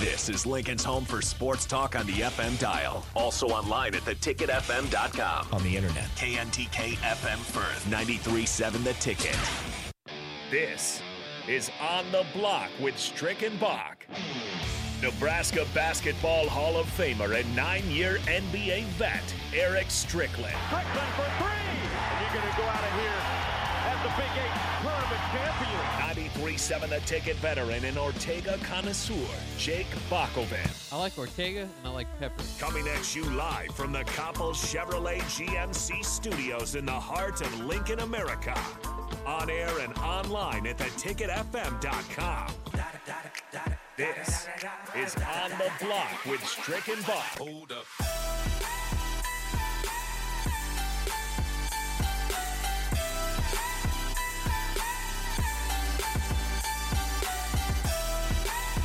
This is Lincoln's home for sports talk on the FM dial. Also online at theticketfm.com. On the internet. KNTK FM Firth, 93.7 The Ticket. This is On the Block with Strick and Bach. Nebraska Basketball Hall of Famer and nine year NBA vet, Eric Strickland. Strickland for three! And you're going to go out of here as the Big Eight tournament champion. 93.7 The Ticket veteran and Ortega connoisseur, Jake Bakoven. I like Ortega and I like Pepper. Coming at you live from the Copple Chevrolet GMC studios in the heart of Lincoln, America. On air and online at theticketfm.com. This is On the Block with Strick and Bach. Hold up.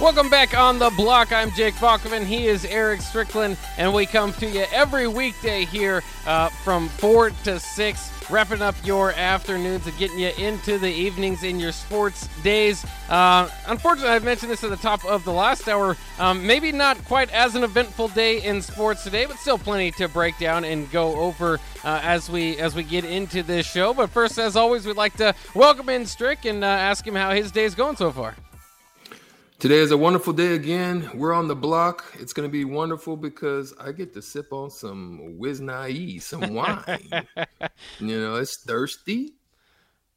Welcome back on the block. I'm Jake Balkovin. He is Eric Strickland, and we come to you every weekday here uh, from 4 to 6, wrapping up your afternoons and getting you into the evenings in your sports days. Uh, unfortunately, I mentioned this at the top of the last hour. Um, maybe not quite as an eventful day in sports today, but still plenty to break down and go over uh, as we as we get into this show. But first, as always, we'd like to welcome in Strick and uh, ask him how his day is going so far. Today is a wonderful day again. We're on the block. It's going to be wonderful because I get to sip on some Wiznai, some wine. you know, it's thirsty.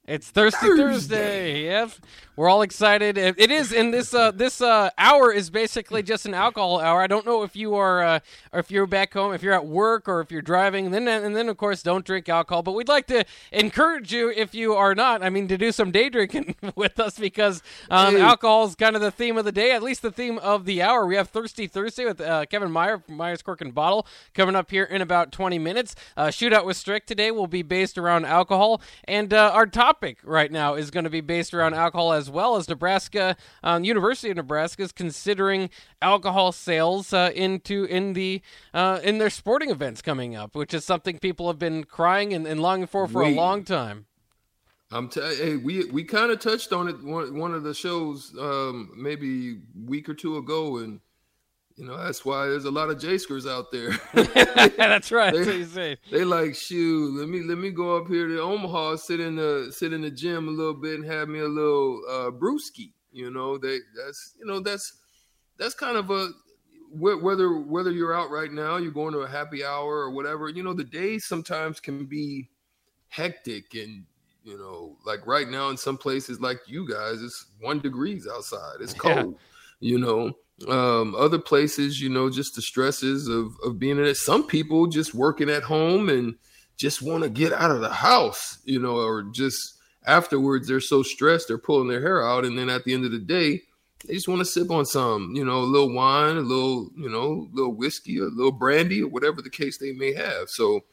It's Thirsty Thursday. Thursday. Yep, we're all excited. It is, and this uh, this uh, hour is basically just an alcohol hour. I don't know if you are, uh, or if you're back home, if you're at work, or if you're driving. And then, and then, of course, don't drink alcohol. But we'd like to encourage you, if you are not, I mean, to do some day drinking with us because um, hey. alcohol is kind of the theme of the day, at least the theme of the hour. We have Thirsty Thursday with uh, Kevin Meyer from Meyer's Cork and Bottle coming up here in about 20 minutes. Uh, Shootout with Strick today will be based around alcohol, and uh, our top topic right now is going to be based around alcohol as well as Nebraska, um, University of Nebraska is considering alcohol sales uh, into in the uh, in their sporting events coming up, which is something people have been crying and, and longing for for a long time. I'm t- hey, we we kind of touched on it one one of the shows um, maybe week or two ago, and you know, that's why there's a lot of Jaskers out there. that's right. they, they like shoot. Let me let me go up here to Omaha, sit in the sit in the gym a little bit, and have me a little uh, brewski. You know, they that's you know that's that's kind of a whether whether you're out right now, you're going to a happy hour or whatever. You know, the days sometimes can be hectic and you know, like right now in some places like you guys, it's one degrees outside. It's cold. Yeah. You know um, other places, you know, just the stresses of of being in it. Some people just working at home and just want to get out of the house, you know, or just afterwards they're so stressed they're pulling their hair out, and then at the end of the day, they just want to sip on some, you know, a little wine, a little, you know, a little whiskey, a little brandy, or whatever the case they may have. So,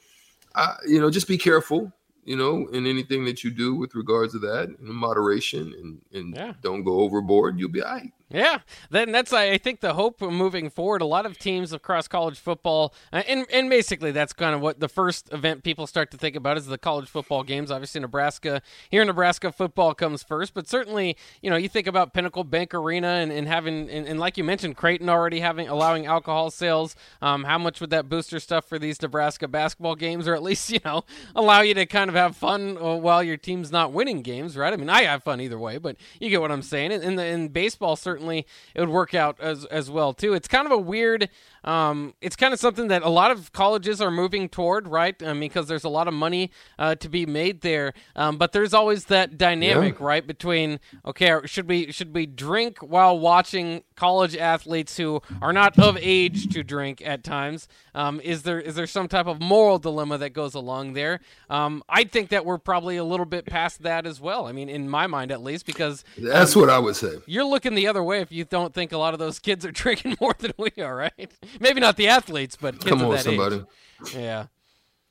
I, you know, just be careful, you know, in anything that you do with regards to that, in moderation, and and yeah. don't go overboard. You'll be all right. Yeah, then that's I think the hope moving forward. A lot of teams across college football, uh, and and basically that's kind of what the first event people start to think about is the college football games. Obviously, Nebraska here in Nebraska football comes first, but certainly you know you think about Pinnacle Bank Arena and, and having and, and like you mentioned, Creighton already having allowing alcohol sales. Um, how much would that booster stuff for these Nebraska basketball games, or at least you know allow you to kind of have fun uh, while your team's not winning games, right? I mean, I have fun either way, but you get what I'm saying. And in in baseball, certainly certainly it would work out as as well too. It's kind of a weird. Um, it's kind of something that a lot of colleges are moving toward, right? Um, because there's a lot of money uh, to be made there. Um, but there's always that dynamic, yeah. right, between okay, should we should we drink while watching college athletes who are not of age to drink at times? Um, is there is there some type of moral dilemma that goes along there? Um, I think that we're probably a little bit past that as well. I mean, in my mind at least, because that's um, what I would say. You're looking the other way if you don't think a lot of those kids are drinking more than we are, right? Maybe not the athletes, but kids come on, somebody. Age. Yeah.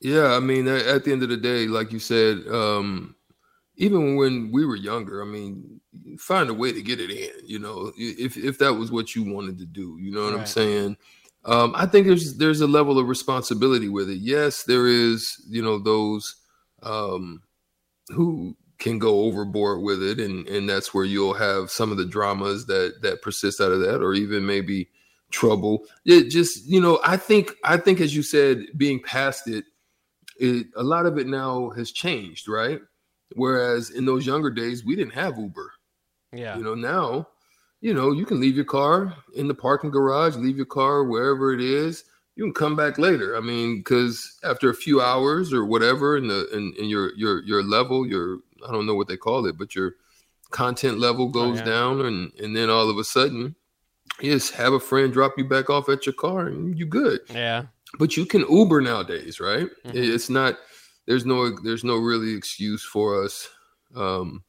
Yeah, I mean, at the end of the day, like you said, um, even when we were younger, I mean, find a way to get it in. You know, if if that was what you wanted to do, you know what right. I'm saying. Um, I think there's there's a level of responsibility with it. Yes, there is. You know, those um, who can go overboard with it, and and that's where you'll have some of the dramas that that persist out of that, or even maybe trouble. It just you know, I think I think as you said, being past it, it a lot of it now has changed, right? Whereas in those younger days, we didn't have Uber. Yeah. You know, now, you know, you can leave your car in the parking garage, leave your car wherever it is. You can come back later. I mean, because after a few hours or whatever, in the in, in your your your level, your I don't know what they call it, but your content level goes oh, yeah. down, and and then all of a sudden, you just have a friend drop you back off at your car, and you good. Yeah. But you can Uber nowadays, right? Mm-hmm. It's not. There's no. There's no really excuse for us. Um,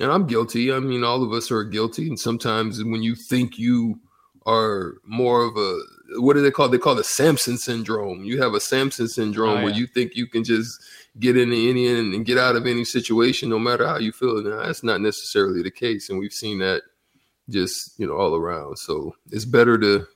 and I'm guilty. I mean, all of us are guilty. And sometimes when you think you are more of a what do they call? They call the Samson syndrome. You have a Samson syndrome oh, yeah. where you think you can just get into any and get out of any situation, no matter how you feel. Now, that's not necessarily the case, and we've seen that just you know all around. So it's better to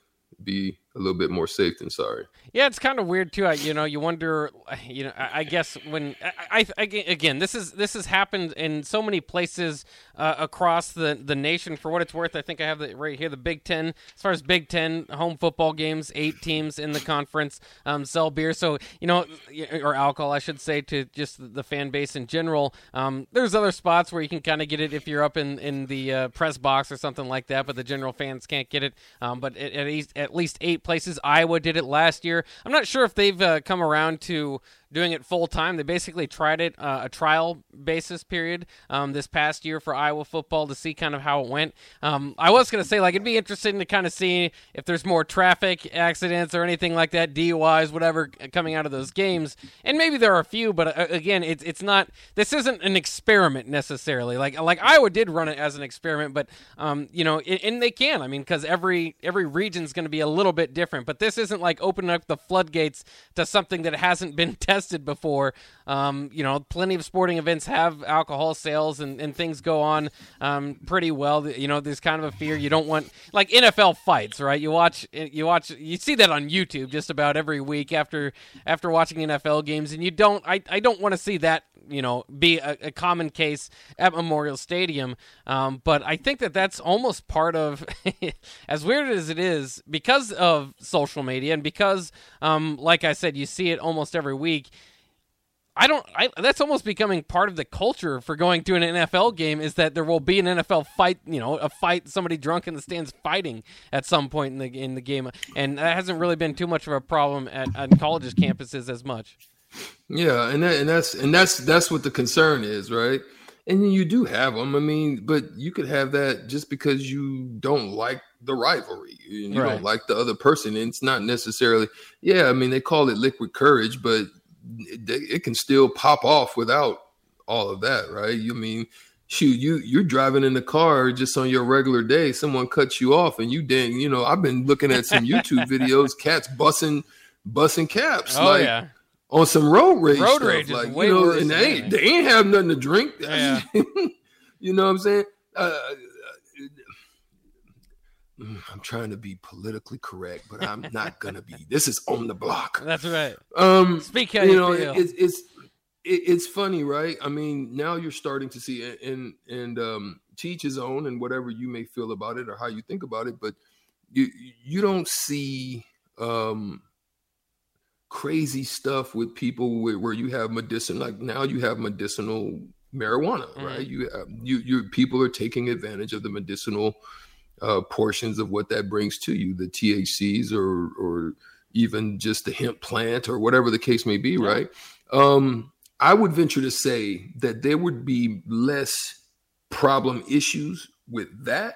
be a little bit more safe than sorry. Yeah, it's kind of weird too. I, you know, you wonder. You know, I, I guess when I, I, again, this is this has happened in so many places uh, across the the nation. For what it's worth, I think I have it right here. The Big Ten, as far as Big Ten home football games, eight teams in the conference um, sell beer. So you know, or alcohol, I should say, to just the fan base in general. Um, there's other spots where you can kind of get it if you're up in in the uh, press box or something like that, but the general fans can't get it. Um, but at, at least at least eight places. Iowa did it last year. I'm not sure if they've uh, come around to doing it full time. They basically tried it uh, a trial basis period um, this past year for Iowa football to see kind of how it went. Um, I was going to say like it'd be interesting to kind of see if there's more traffic accidents or anything like that, DUIs, whatever, coming out of those games. And maybe there are a few, but uh, again, it's it's not. This isn't an experiment necessarily. Like like Iowa did run it as an experiment, but um, you know, it, and they can. I mean, because every every region's going to be a little bit different. But this isn't like opening up the floodgates to something that hasn't been tested before. Um, you know, plenty of sporting events have alcohol sales and, and things go on um, pretty well. You know, there's kind of a fear you don't want like NFL fights, right? You watch, you watch, you see that on YouTube just about every week after after watching NFL games, and you don't. I, I don't want to see that you know be a, a, common case at Memorial Stadium. Um, but I think that that's almost part of, as weird as it is, because of social media and because, um, like I said, you see it almost every week. I don't. I, that's almost becoming part of the culture for going to an NFL game. Is that there will be an NFL fight? You know, a fight, somebody drunk in the stands fighting at some point in the in the game, and that hasn't really been too much of a problem at, at colleges campuses as much. Yeah, and that, and that's and that's that's what the concern is, right? And you do have them. I mean, but you could have that just because you don't like the rivalry, you right. don't like the other person. And it's not necessarily, yeah. I mean, they call it liquid courage, but it, it can still pop off without all of that, right? You mean, shoot, you you're driving in the car just on your regular day. Someone cuts you off, and you dang, you know, I've been looking at some YouTube videos, cats bussing bussing caps, oh, like. Yeah on some road rage road stuff. rage like, you know, and they ain't, they ain't have nothing to drink. Yeah. you know what I'm saying? Uh, uh, I'm trying to be politically correct, but I'm not gonna be. This is on the block. That's right. Um, Speak how you, you know. feel. It, it's it, it's funny, right? I mean, now you're starting to see and and um, teach his own and whatever you may feel about it or how you think about it, but you you don't see um crazy stuff with people where, where you have medicine like now you have medicinal marijuana mm-hmm. right you have, you you people are taking advantage of the medicinal uh, portions of what that brings to you the THCs or or even just the hemp plant or whatever the case may be yeah. right um i would venture to say that there would be less problem issues with that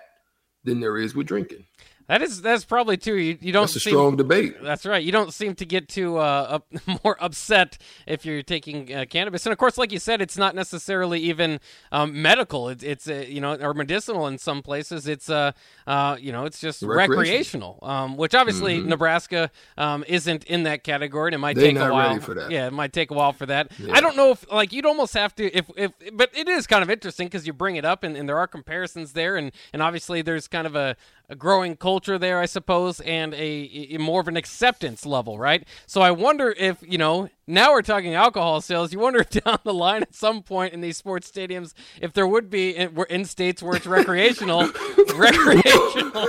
than there is with drinking that is that's probably true. You, you don't. That's a seem, strong debate. That's right. You don't seem to get too uh, up, more upset if you're taking uh, cannabis, and of course, like you said, it's not necessarily even um, medical. It's it's uh, you know or medicinal in some places. It's uh, uh you know it's just recreational, recreational um, which obviously mm-hmm. Nebraska um, isn't in that category. And it might They're take a while for that. Yeah, it might take a while for that. Yeah. I don't know if like you'd almost have to if if but it is kind of interesting because you bring it up and, and there are comparisons there, and and obviously there's kind of a a growing culture there, I suppose, and a, a, more of an acceptance level, right? So I wonder if you know now we're talking alcohol sales. You wonder down the line at some point in these sports stadiums, if there would be in, in states where it's recreational, recreational.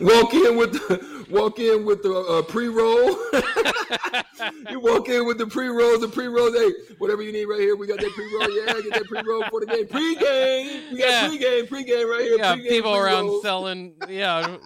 walk in with the walk in with the uh, pre roll. you walk in with the pre rolls, the pre rolls. Hey, whatever you need right here, we got that pre roll. Yeah, get that pre roll for the game. Pre game, we got Yeah. pre game, pre game right here. Yeah, pre-game, people around pre-roll. selling. Yeah,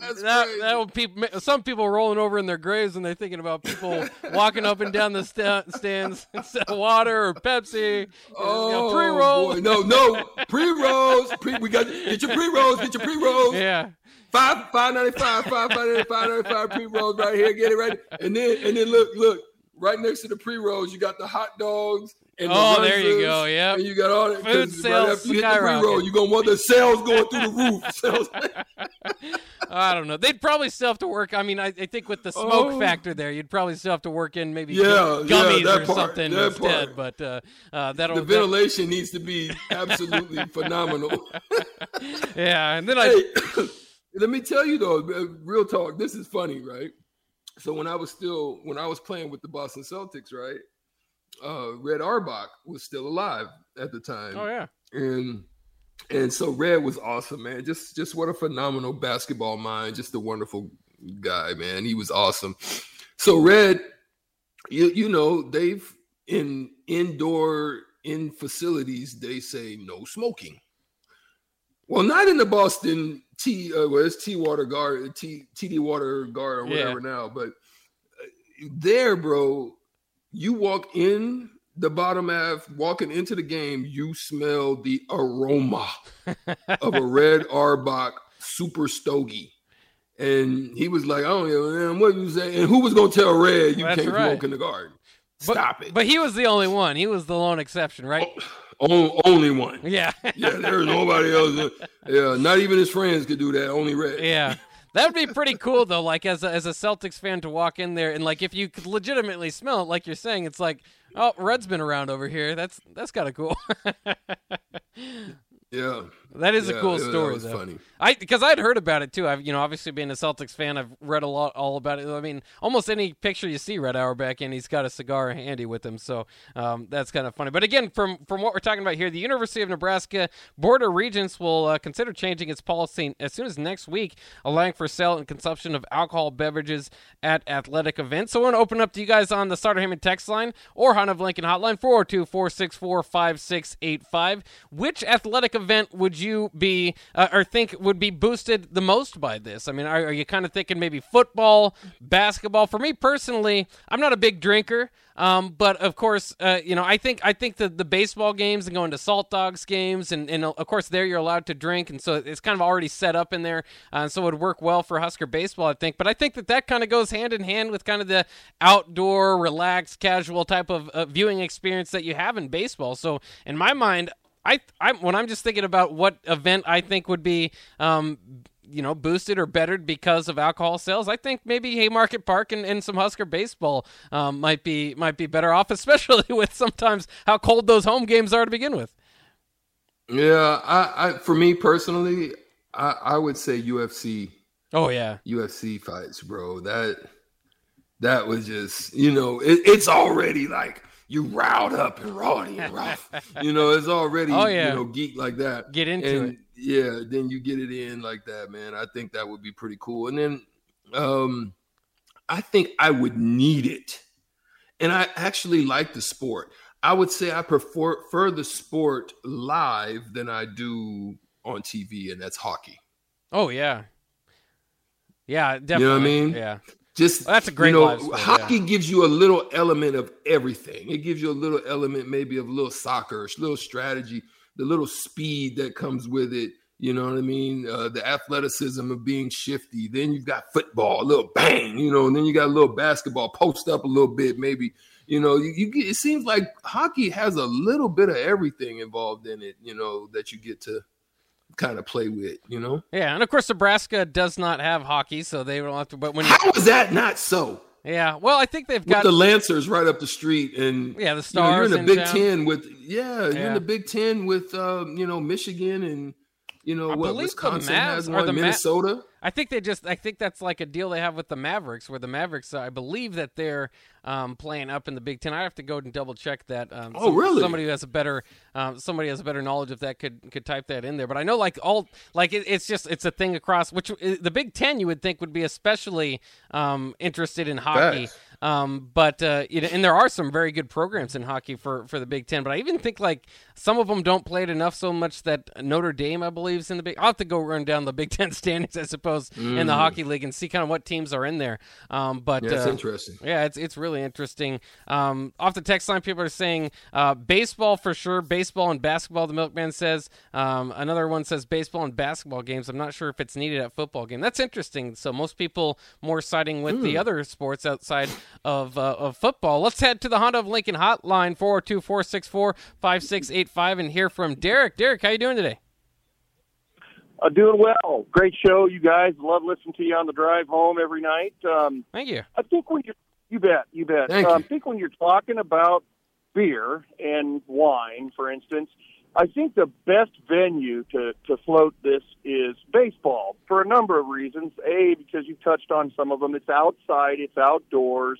that that will people. Some people rolling over in their graves and they're thinking about people walking up and down the sta- stands instead of water or Pepsi. Oh, pre roll. boy. No, no, pre rolls. Pre, we got get your pre rolls. Get your pre rolls. Yeah. Five five ninety five, five five ninety five, ninety five pre rolls right here. Get it right, and then and then look look right next to the pre rolls. You got the hot dogs. And the Oh, there you go, yep. And you got all that. Food right sales after you hit the roll, you're gonna want the sales going through the roof. I don't know. They'd probably still have to work. I mean, I, I think with the smoke Oh. factor there, you'd probably still have to work in maybe Yeah, gum- yeah, gummies or part, something that instead. part. But uh, uh, that'll the that- ventilation needs to be absolutely phenomenal. yeah. And then I hey, let me tell you though, uh, real talk. This is funny, right? So when I was still when I was playing with the Boston Celtics, right? Uh, Red Auerbach was still alive at the time, oh yeah. and and so Red was awesome, man. Just just what a phenomenal basketball mind. Just a wonderful guy, man. He was awesome. So Red, you you know they've in indoor in facilities they say no smoking. Well, not in the Boston T. Uh, well, it's T Water Guard, T TD Water Guard or Yeah. whatever now, but uh, there, bro, you walk in the bottom half, walking into the game, you smell the aroma of a red Auerbach super stogie. And he was like, I don't know, man, what you say? And who was gonna tell Red you That's can't right. smoke in the garden? But, Stop it. But he was the only one. He was the lone exception, right? O- only one. Yeah. Yeah, there's nobody else. Yeah, not even his friends could do that. Only Red. Yeah. That would be pretty cool though, like as a, as a Celtics fan to walk in there and like if you could legitimately smell it, like you're saying, it's like, oh, Red's been around over here. That's that's kind of cool. Yeah. That is a cool it- that story was though. funny. I because I'd heard about it too. I've you know obviously being a Celtics fan, I've read a lot all about it. I mean, almost any picture you see Red Auerbach in, he's got a cigar handy with him. So um, that's kind of funny. But again, from from what we're talking about here, the University of Nebraska Board of Regents will uh, consider changing its policy as soon as next week, allowing for sale and consumption of alcohol beverages at athletic events. So I want to open up to you guys on the Starter Heyman text line or Honda of Lincoln hotline 402-464-5685. Which athletic event would you be uh, or think would be boosted the most by this? I mean, are, are you kind of thinking maybe football, basketball? For me personally, I'm not a big drinker. Um, but of course, uh, you know, I think I think the, the baseball games and going to Saltdogs games, and, and of course there you're allowed to drink, and so it's kind of already set up in there, uh, so it would work well for Husker baseball, I think. But I think that that kind of goes hand in hand with kind of the outdoor, relaxed, casual type of uh, viewing experience that you have in baseball. So in my mind, I, I when I'm just thinking about what event I think would be, um, you know, boosted or bettered because of alcohol sales, I think maybe Haymarket Park and, and some Husker baseball um, might be might be better off, especially with sometimes how cold those home games are to begin with. Yeah, I, I for me personally, I, I would say UFC Oh yeah, UFC fights, bro. That that was just you know it, it's already like you riled up and rowdy and rough. you know, it's already Oh, yeah. you know geek like that. Get into and, it. Yeah, then you get it in like that, man. I think that would be pretty cool. And then um I think I would need it. And I actually like the sport. I would say I prefer, prefer the sport live than I do on TV, and that's hockey. oh yeah, yeah, definitely. know what I mean? Yeah, Just that's a great you know, sport, hockey gives you a little element of everything. It gives you a little element, maybe of a little soccer, a little strategy, the little speed that comes with it. You know what I mean? Uh, the athleticism of being shifty. Then you've got football, a little bang, you know, and then you got a little basketball, post up a little bit, maybe. You know, you, you get. It seems like hockey has a little bit of everything involved in it. You know that you get to kind of play with. You know, yeah, and of course Nebraska does not have hockey, so they don't have to. But when you, how is that not so? yeah, well, I think they've with got the Lancers right up the street, and Yeah, the you know, you're in the in Big town. Ten with yeah, you're in the Big Ten with um, you know Michigan and you know I what Wisconsin has one, the Ma- Minnesota. I think they just I think that's like a deal they have with the Mavericks, where the Mavericks I believe that they're um, playing up in the Big Ten. I have to go and double check that. Um, oh, really? Somebody who has a better um, somebody has a better knowledge of that could could type that in there. But I know like all like it, it's just it's a thing across which the Big Ten you would think would be especially um, interested in hockey. Um, but uh, you know, and there are some very good programs in hockey for, for the Big Ten. But I even think like some of them don't play it enough so much that Notre Dame, I believe, is in the big. I'll have to go run down the Big Ten standings, I suppose, mm. in the mm. hockey league and see kind of what teams are in there. Um, but yeah, it's uh, interesting. Yeah, it's it's really interesting. Um, off the text line, people are saying uh, baseball for sure, baseball and basketball. The milkman says. Um, another one says baseball and basketball games. I'm not sure if it's needed at football game. That's interesting. So most people more siding with mm. the other sports outside of uh, of football. Let's head to the Honda of Lincoln hotline 402 464 5685 and hear from Derek. Derek, how you doing today? Uh, doing well. Great show, you guys. Love listening to you on the drive home every night. Um, Thank you. I think when you you bet you bet. Thank um, you. I think when you're talking about beer and wine, for instance, I think the best venue to, to float this is baseball for a number of reasons. A, because you touched on some of them. It's outside, it's outdoors.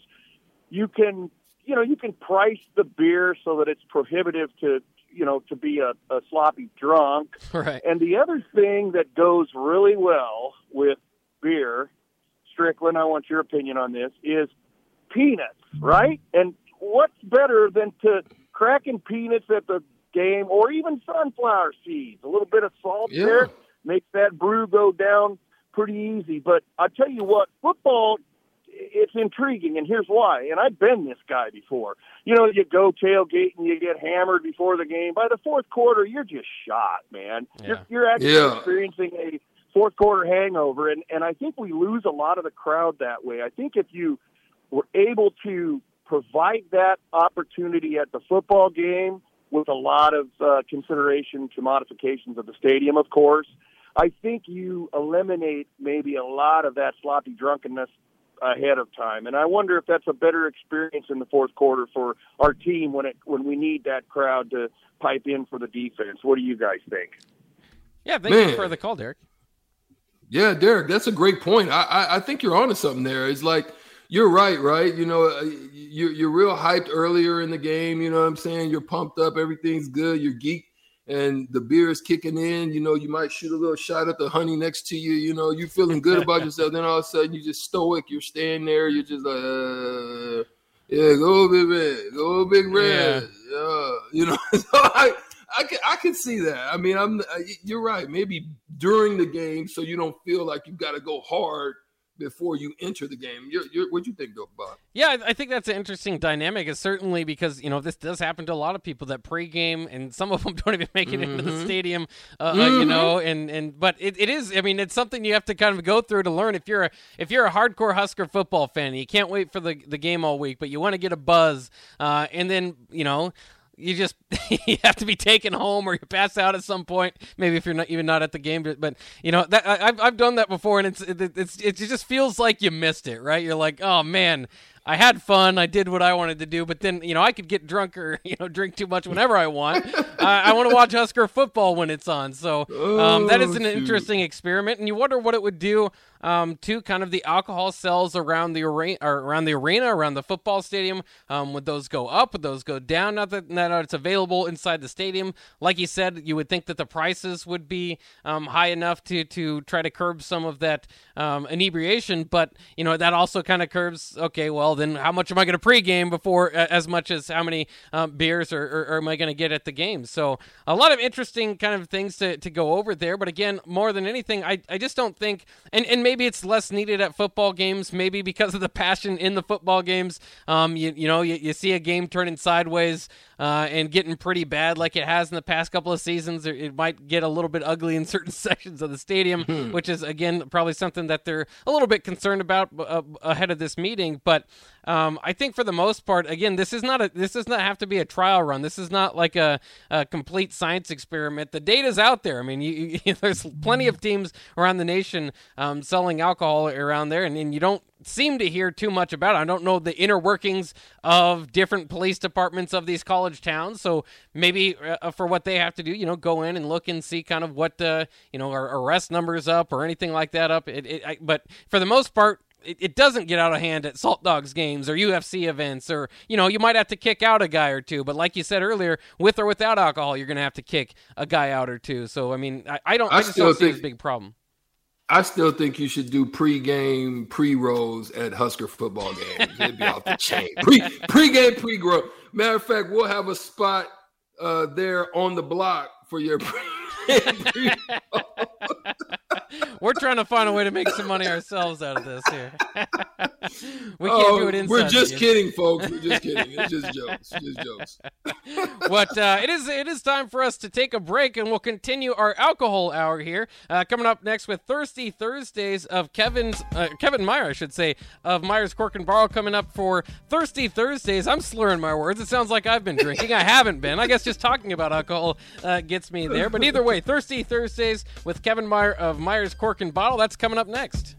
You can, you know, you can price the beer so that it's prohibitive to, you know, to be a, a sloppy drunk. Right. And the other thing that goes really well with beer, Strickland, I want your opinion on this, is peanuts, right? And what's better than to cracking peanuts at the game, or even sunflower seeds. A little bit of salt yeah. there makes that brew go down pretty easy. But I tell you what, football it's intriguing, and here's why. And I've been this guy before. You know, you go tailgate and you get hammered before the game. By the fourth quarter, you're just shot, man. Yeah. You're, you're actually yeah. experiencing a fourth quarter hangover, and and I think we lose a lot of the crowd that way. I think if you were able to provide that opportunity at the football game with a lot of uh, consideration to modifications of the stadium, of course. I think you eliminate maybe a lot of that sloppy drunkenness ahead of time, and I wonder if that's a better experience in the fourth quarter for our team when it when we need that crowd to pipe in for the defense. What do you guys think? Yeah, thank Man. you for the call, Derek. Yeah, Derek, that's a great point. I, I I think you're onto something there. It's like you're right, right? You know, uh, you're, you're real hyped earlier in the game. You know what I'm saying? You're pumped up. Everything's good. You're geek and the beer is kicking in. You know, you might shoot a little shot at the honey next to you. You know, you're feeling good about yourself. Then all of a sudden, you're just stoic. You're staying there. You're just like, uh, yeah, go big red, go big red. Yeah, yeah. you know. so I, I can, I can see that. I mean, I'm. You're right. Maybe during the game, so you don't feel like you've got to go hard before you enter the game. You're, you're, what do you think, though, Bob? Yeah, I think that's an interesting dynamic. Is certainly because you know this does happen to a lot of people that pregame, and some of them don't even make it mm-hmm. into the mm-hmm. stadium. Uh, mm-hmm. uh, you know, and and but it, it is. I mean, it's something you have to kind of go through to learn. If you're a if you're a hardcore Husker football fan, you can't wait for the the game all week, but you want to get a buzz, uh, and then you know you just you have to be taken home or you pass out at some point. Maybe if you're not even not at the game but you know that I, have I've done that before and it's it's it just feels like you missed it right? You're like oh man I had fun. I did what I wanted to do, but then you know I could get drunk or you know drink too much whenever I want. I want to watch Husker football when it's on. So um, oh, that is an shoot. interesting experiment, and you wonder what it would do um, to kind of the alcohol cells around the arena, or around the arena, around the football stadium. Um, would those go up? Would those go down? Not that, not that it's available inside the stadium. Like you said, you would think that the prices would be um, high enough to to try to curb some of that um, inebriation, but you know that also kind of curbs. Okay, well then, how much am I going to pregame before as much as how many um, beers or, or, or am I going to get at the game? So a lot of interesting kind of things to, to go over there. But again, more than anything, I, I just don't think, and, and maybe it's less needed at football games, maybe because of the passion in the football games. Um, you, you know, you, you see a game turning sideways uh, and getting pretty bad like it has in the past couple of seasons. It might get a little bit ugly in certain sections of the stadium, hmm. which is, again, probably something that they're a little bit concerned about uh, ahead of this meeting. But um, I think for the most part, again, this is not a this does not have to be a trial run. This is not like a, a complete science experiment. The data's out there. I mean, you, you, there's plenty of teams around the nation um, selling alcohol around there, and, and you don't seem to hear too much about it. I don't know the inner workings of different police departments of these college towns. So maybe uh, for what they have to do, you know, go in and look and see kind of what, uh, you know, our arrest numbers up or anything like that up. It, it, I, but for the most part, it, it doesn't get out of hand at Saltdogs games or UFC events, or you know, you might have to kick out a guy or two. But like you said earlier, with or without alcohol, you're going to have to kick a guy out or two. So I mean, I, I don't, I, I just don't think, see a big problem. I still think you should do pre-game pre-rolls at Husker football games. It'd be off the chain. Pre pre-game pre-roll. Matter of fact, we'll have a spot uh, there on the block for your pre- We're trying to find a way to make some money ourselves out of this here. we can't oh, do it inside. We're just kidding, folks. We're just kidding. It's just jokes. Just jokes. but uh, it is it is time for us to take a break, and we'll continue our alcohol hour here. Uh, coming up next with Thirsty Thursdays of Kevin's uh, Kevin Meyer, I should say, of Meyer's Cork and Barrel coming up for Thirsty Thursdays. I'm slurring my words. It sounds like I've been drinking. I haven't been. I guess just talking about alcohol uh, gets me there. But either way, Thirsty Thursdays with Kevin Meyer of Meyer's Cork and Bottle. That's coming up next.